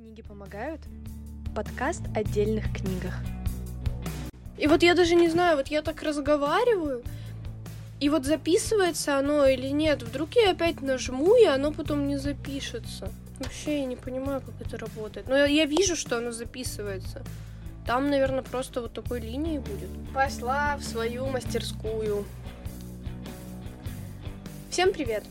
Книги помогают? Подкаст отдельных книгах. И вот я даже не знаю, вот я так разговариваю, и вот записывается оно или нет. Вдруг я опять нажму, и оно потом не запишется. Вообще я не понимаю, как это работает. Но я, я вижу, что оно записывается. Там, наверное, просто вот такой линии будет. Пошла в свою мастерскую. Всем привет!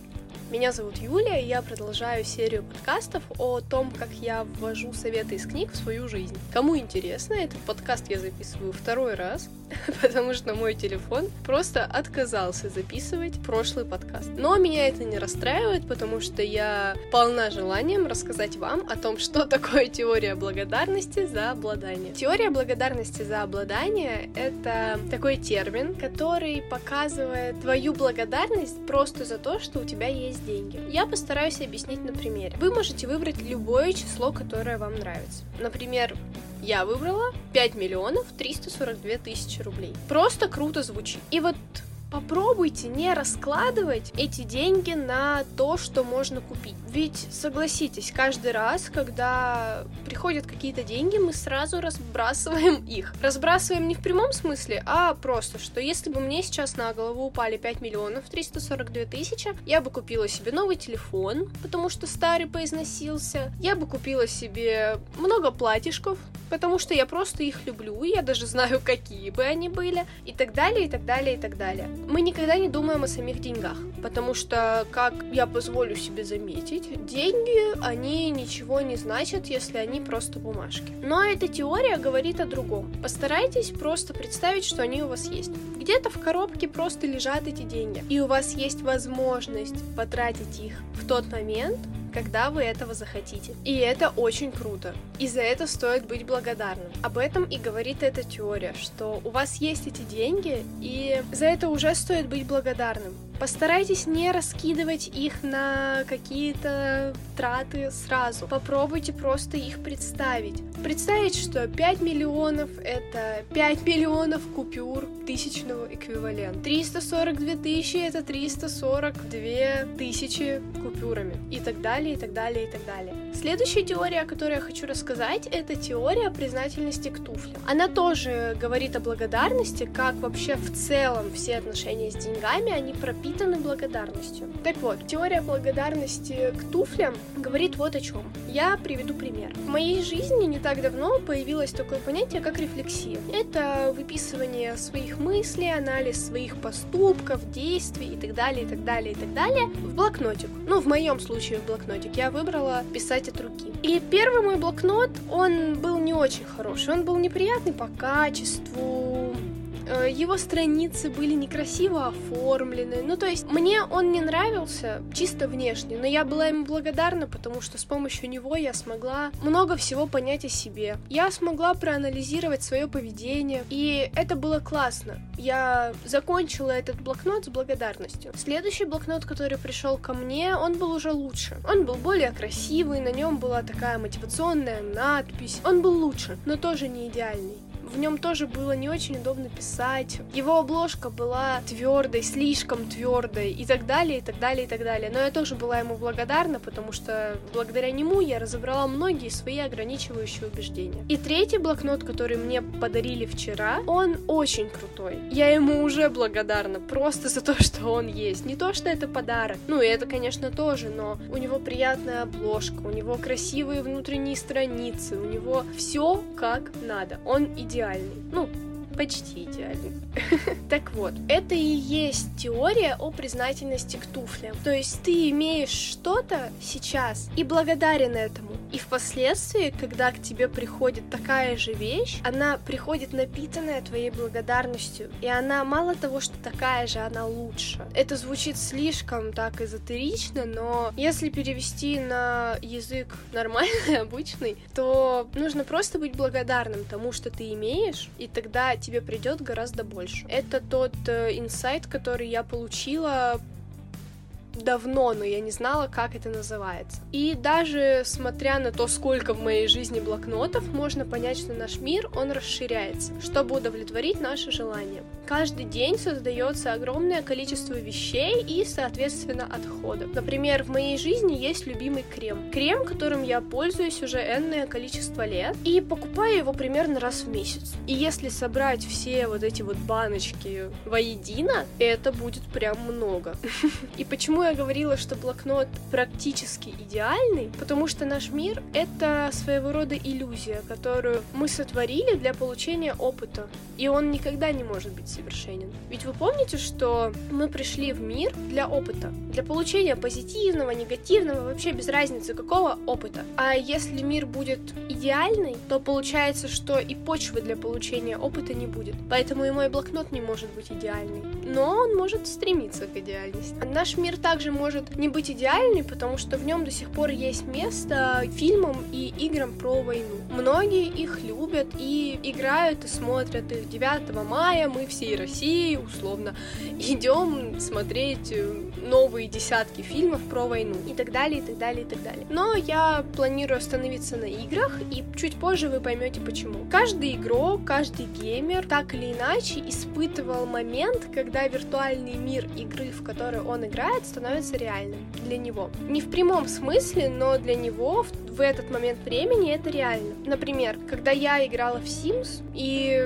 Меня зовут Юлия, и я продолжаю серию подкастов о том, как я ввожу советы из книг в свою жизнь. Кому интересно, этот подкаст я записываю второй раз, потому что мой телефон просто отказался записывать прошлый подкаст. Но меня это не расстраивает, потому что я полна желанием рассказать вам о том, что такое теория благодарности за обладание. Теория благодарности за обладание — это такой термин, который показывает твою благодарность просто за то, что у тебя есть деньги. Я постараюсь объяснить на примере. Вы можете выбрать любое число, которое вам нравится. Например, я выбрала 5 миллионов 342 тысячи рублей. Просто круто звучит. И вот Попробуйте не раскладывать эти деньги на то, что можно купить. Ведь, согласитесь, каждый раз, когда приходят какие-то деньги, мы сразу разбрасываем их. Разбрасываем не в прямом смысле, а просто, что если бы мне сейчас на голову упали 5 миллионов 342 тысячи, я бы купила себе новый телефон, потому что старый поизносился. Я бы купила себе много платьишков, потому что я просто их люблю, я даже знаю, какие бы они были, и так далее, и так далее, и так далее. Мы никогда не думаем о самих деньгах, потому что, как я позволю себе заметить, деньги, они ничего не значат, если они просто бумажки. Но эта теория говорит о другом. Постарайтесь просто представить, что они у вас есть. Где-то в коробке просто лежат эти деньги, и у вас есть возможность потратить их в тот момент, когда вы этого захотите. И это очень круто. И за это стоит быть благодарным. Об этом и говорит эта теория, что у вас есть эти деньги, и за это уже стоит быть благодарным. Постарайтесь не раскидывать их на какие-то траты сразу. Попробуйте просто их представить. Представить, что 5 миллионов — это 5 миллионов купюр тысячного эквивалента. 342 тысячи — это 342 тысячи купюрами. И так далее, и так далее, и так далее. Следующая теория, о которой я хочу рассказать, это теория признательности к туфлям. Она тоже говорит о благодарности, как вообще в целом все отношения с деньгами, они пропитаны благодарностью. Так вот, теория благодарности к туфлям говорит вот о чем. Я приведу пример. В моей жизни не так давно появилось такое понятие, как рефлексия. Это выписывание своих мыслей, анализ своих поступков, действий и так далее, и так далее, и так далее в блокнотик. Ну, в моем случае в блокнотик. Я выбрала писать от руки. И первый мой блокнот, он был не очень хороший. Он был неприятный по качеству, его страницы были некрасиво оформлены. Ну, то есть, мне он не нравился чисто внешне, но я была ему благодарна, потому что с помощью него я смогла много всего понять о себе. Я смогла проанализировать свое поведение, и это было классно. Я закончила этот блокнот с благодарностью. Следующий блокнот, который пришел ко мне, он был уже лучше. Он был более красивый, на нем была такая мотивационная надпись. Он был лучше, но тоже не идеальный в нем тоже было не очень удобно писать. Его обложка была твердой, слишком твердой и так далее, и так далее, и так далее. Но я тоже была ему благодарна, потому что благодаря нему я разобрала многие свои ограничивающие убеждения. И третий блокнот, который мне подарили вчера, он очень крутой. Я ему уже благодарна просто за то, что он есть. Не то, что это подарок. Ну, и это, конечно, тоже, но у него приятная обложка, у него красивые внутренние страницы, у него все как надо. Он идеальный идеальный. Ну, почти идеальный. Так вот, это и есть теория о признательности к туфлям. То есть ты имеешь что-то сейчас и благодарен этому. И впоследствии, когда к тебе приходит такая же вещь, она приходит напитанная твоей благодарностью. И она мало того, что такая же, она лучше. Это звучит слишком так эзотерично, но если перевести на язык нормальный, обычный, то нужно просто быть благодарным тому, что ты имеешь, и тогда тебе придет гораздо больше. Это тот э, инсайт, который я получила давно, но я не знала, как это называется. И даже смотря на то, сколько в моей жизни блокнотов, можно понять, что наш мир, он расширяется, чтобы удовлетворить наши желания. Каждый день создается огромное количество вещей и, соответственно, отходов. Например, в моей жизни есть любимый крем. Крем, которым я пользуюсь уже энное количество лет, и покупаю его примерно раз в месяц. И если собрать все вот эти вот баночки воедино, это будет прям много. И почему я говорила, что блокнот практически идеальный? Потому что наш мир — это своего рода иллюзия, которую мы сотворили для получения опыта. И он никогда не может быть совершенен. Ведь вы помните, что мы пришли в мир для опыта, для получения позитивного, негативного, вообще без разницы какого опыта. А если мир будет идеальный, то получается, что и почвы для получения опыта не будет. Поэтому и мой блокнот не может быть идеальный. Но он может стремиться к идеальности. Наш мир также может не быть идеальный, потому что в нем до сих пор есть место фильмам и играм про войну. Многие их любят и играют и смотрят их. 9 мая мы всей России условно идем смотреть э, новые десятки фильмов про войну и так далее, и так далее, и так далее. Но я планирую остановиться на играх, и чуть позже вы поймете почему. Каждый игрок, каждый геймер так или иначе испытывал момент, когда виртуальный мир игры, в которой он играет, становится реальным для него. Не в прямом смысле, но для него в этот момент времени это реально. Например, когда я играла в Sims, и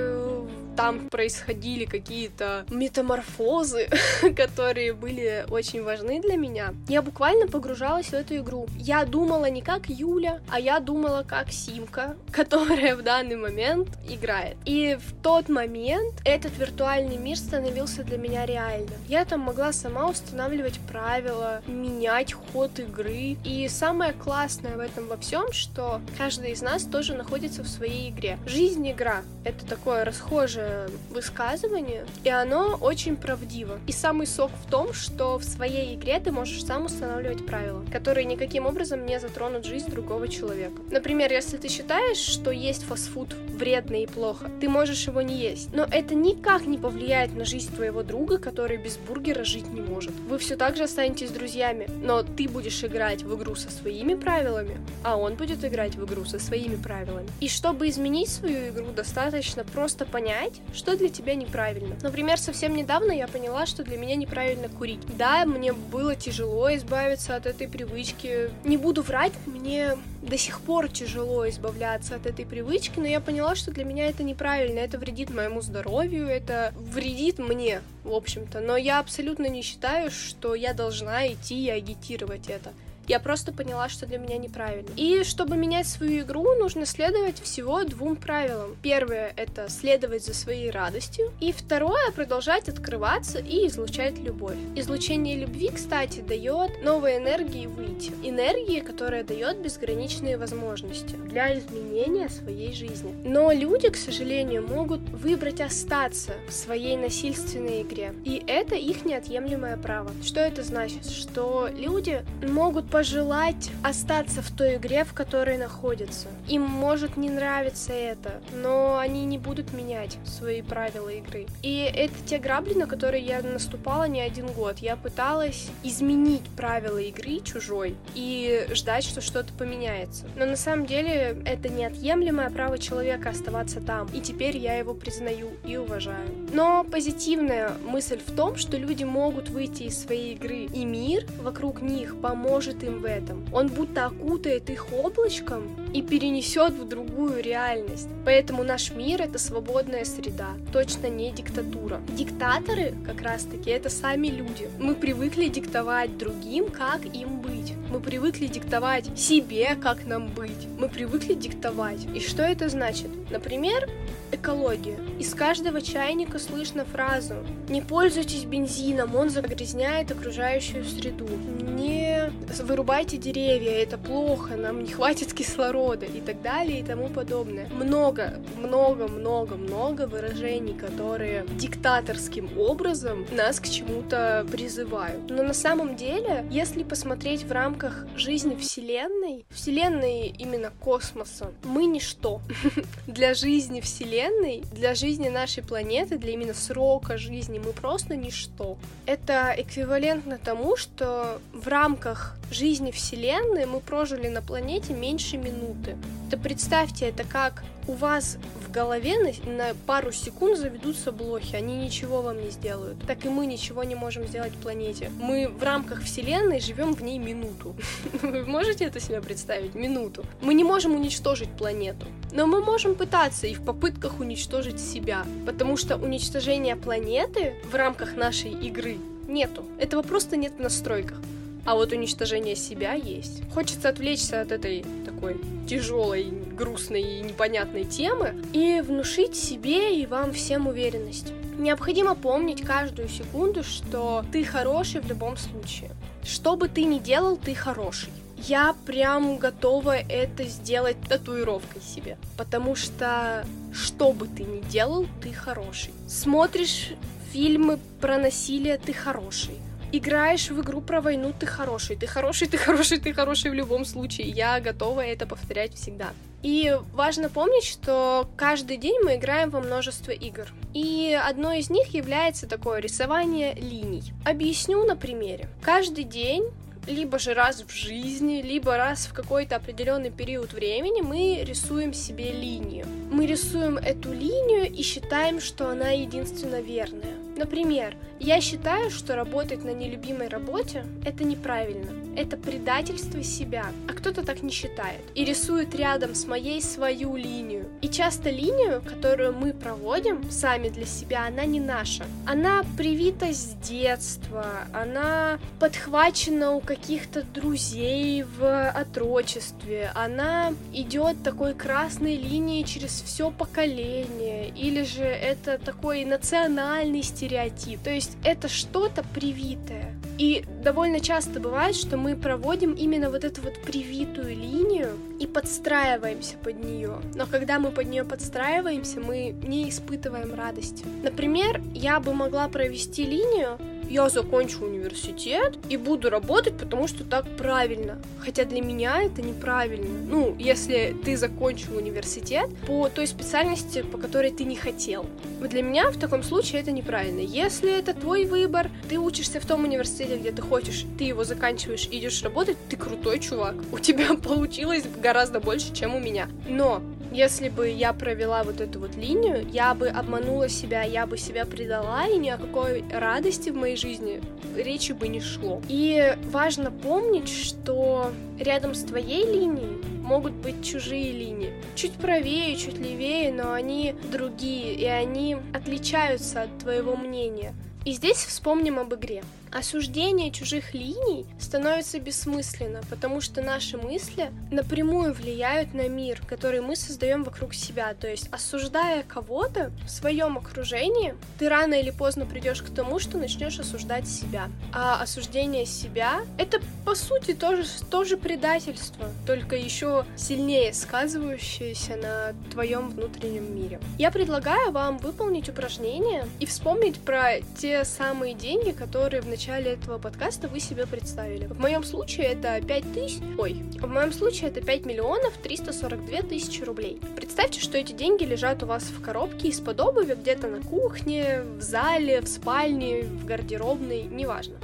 там происходили какие-то метаморфозы, которые были очень важны для меня. Я буквально погружалась в эту игру. Я думала не как Юля, а я думала как Симка, которая в данный момент играет. И в тот момент этот виртуальный мир становился для меня реальным. Я там могла сама устанавливать правила, менять ход игры. И самое классное в этом во всем, что каждый из нас тоже находится в своей игре. Жизнь игра. Это такое расхожее высказывание, и оно очень правдиво. И самый сок в том, что в своей игре ты можешь сам устанавливать правила, которые никаким образом не затронут жизнь другого человека. Например, если ты считаешь, что есть фастфуд вредно и плохо, ты можешь его не есть. Но это никак не повлияет на жизнь твоего друга, который без бургера жить не может. Вы все так же останетесь друзьями, но ты будешь играть в игру со своими правилами, а он будет играть в игру со своими правилами. И чтобы изменить свою игру, достаточно просто понять, что для тебя неправильно. Например, совсем недавно я поняла, что для меня неправильно курить. Да, мне было тяжело избавиться от этой привычки. Не буду врать, мне до сих пор тяжело избавляться от этой привычки, но я поняла, что для меня это неправильно, это вредит моему здоровью, это вредит мне, в общем-то. Но я абсолютно не считаю, что я должна идти и агитировать это. Я просто поняла, что для меня неправильно. И чтобы менять свою игру, нужно следовать всего двум правилам. Первое — это следовать за своей радостью. И второе — продолжать открываться и излучать любовь. Излучение любви, кстати, дает новой энергии выйти. Энергии, которая дает безграничные возможности для изменения своей жизни. Но люди, к сожалению, могут выбрать остаться в своей насильственной игре. И это их неотъемлемое право. Что это значит? Что люди могут пожелать остаться в той игре, в которой находятся. Им может не нравиться это, но они не будут менять свои правила игры. И это те грабли, на которые я наступала не один год. Я пыталась изменить правила игры чужой и ждать, что что-то поменяется. Но на самом деле это неотъемлемое право человека оставаться там. И теперь я его признаю и уважаю. Но позитивная мысль в том, что люди могут выйти из своей игры, и мир вокруг них поможет им в этом. Он будто окутает их облачком и перенесет в другую реальность. Поэтому наш мир — это свободная среда, точно не диктатура. Диктаторы, как раз-таки, это сами люди. Мы привыкли диктовать другим, как им быть. Мы привыкли диктовать себе, как нам быть. Мы привыкли диктовать. И что это значит? Например, экология. Из каждого чайника слышно фразу «Не пользуйтесь бензином, он загрязняет окружающую среду». Не вырубайте деревья, это плохо, нам не хватит кислорода природа и так далее и тому подобное. Много, много, много, много выражений, которые диктаторским образом нас к чему-то призывают. Но на самом деле, если посмотреть в рамках жизни Вселенной, Вселенной именно космоса, мы ничто. Для жизни Вселенной, для жизни нашей планеты, для именно срока жизни мы просто ничто. Это эквивалентно тому, что в рамках жизни Вселенной мы прожили на планете меньше минуты. Да представьте, это как у вас в голове на, на пару секунд заведутся блохи, они ничего вам не сделают. Так и мы ничего не можем сделать планете. Мы в рамках Вселенной живем в ней минуту. Вы можете это себе представить? Минуту. Мы не можем уничтожить планету. Но мы можем пытаться и в попытках уничтожить себя. Потому что уничтожение планеты в рамках нашей игры нету. Этого просто нет в настройках. А вот уничтожение себя есть. Хочется отвлечься от этой такой тяжелой, грустной и непонятной темы и внушить себе и вам всем уверенность. Необходимо помнить каждую секунду, что ты хороший в любом случае. Что бы ты ни делал, ты хороший. Я прям готова это сделать татуировкой себе, потому что что бы ты ни делал, ты хороший. Смотришь фильмы про насилие, ты хороший играешь в игру про войну, ты хороший, ты хороший, ты хороший, ты хороший в любом случае. Я готова это повторять всегда. И важно помнить, что каждый день мы играем во множество игр. И одно из них является такое рисование линий. Объясню на примере. Каждый день либо же раз в жизни, либо раз в какой-то определенный период времени мы рисуем себе линию. Мы рисуем эту линию и считаем, что она единственно верная. Например, я считаю, что работать на нелюбимой работе — это неправильно. Это предательство себя. А кто-то так не считает. И рисует рядом с моей свою линию. И часто линию, которую мы проводим сами для себя, она не наша. Она привита с детства, она подхвачена у каких-то друзей в отрочестве, она идет такой красной линией через все поколение, или же это такой национальный стереотип. То есть это что-то привитое. И довольно часто бывает, что мы проводим именно вот эту вот привитую линию и подстраиваемся под нее. Но когда мы под нее подстраиваемся, мы не испытываем радости. Например, я бы могла провести линию, я закончу университет и буду работать, потому что так правильно. Хотя для меня это неправильно. Ну, если ты закончил университет по той специальности, по которой ты не хотел. Вот для меня в таком случае это неправильно. Если это твой выбор, ты учишься в том университете, где ты хочешь, ты его заканчиваешь, идешь работать, ты крутой чувак. У тебя получилось гораздо больше, чем у меня. Но если бы я провела вот эту вот линию, я бы обманула себя, я бы себя предала, и ни о какой радости в моей жизни речи бы не шло. И важно помнить, что рядом с твоей линией могут быть чужие линии. Чуть правее, чуть левее, но они другие, и они отличаются от твоего мнения. И здесь вспомним об игре. Осуждение чужих линий становится бессмысленно, потому что наши мысли напрямую влияют на мир, который мы создаем вокруг себя. То есть, осуждая кого-то в своем окружении, ты рано или поздно придешь к тому, что начнешь осуждать себя. А осуждение себя — это, по сути, тоже, тоже предательство, только еще сильнее сказывающееся на твоем внутреннем мире. Я предлагаю вам выполнить упражнение и вспомнить про те самые деньги, которые в начале этого подкаста вы себе представили. В моем случае это 5 тысяч... Ой, в моем случае это 5 миллионов 342 тысячи рублей. Представьте, что эти деньги лежат у вас в коробке из-под обуви где-то на кухне, в зале, в спальне, в гардеробной, неважно.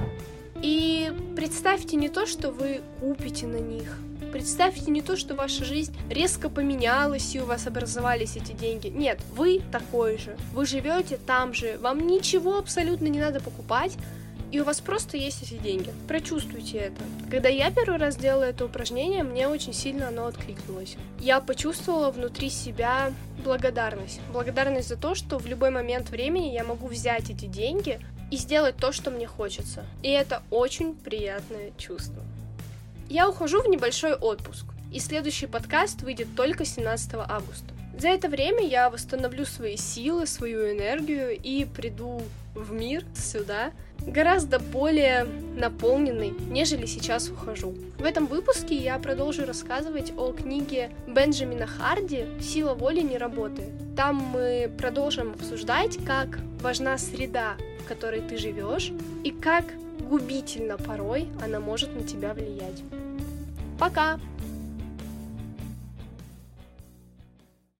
И представьте не то, что вы купите на них, Представьте не то, что ваша жизнь резко поменялась и у вас образовались эти деньги. Нет, вы такой же. Вы живете там же. Вам ничего абсолютно не надо покупать и у вас просто есть эти деньги. Прочувствуйте это. Когда я первый раз делала это упражнение, мне очень сильно оно откликнулось. Я почувствовала внутри себя благодарность. Благодарность за то, что в любой момент времени я могу взять эти деньги и сделать то, что мне хочется. И это очень приятное чувство. Я ухожу в небольшой отпуск, и следующий подкаст выйдет только 17 августа. За это время я восстановлю свои силы, свою энергию и приду в мир сюда гораздо более наполненный, нежели сейчас ухожу. В этом выпуске я продолжу рассказывать о книге Бенджамина Харди «Сила воли не работает». Там мы продолжим обсуждать, как важна среда, в которой ты живешь, и как губительно порой она может на тебя влиять. Пока!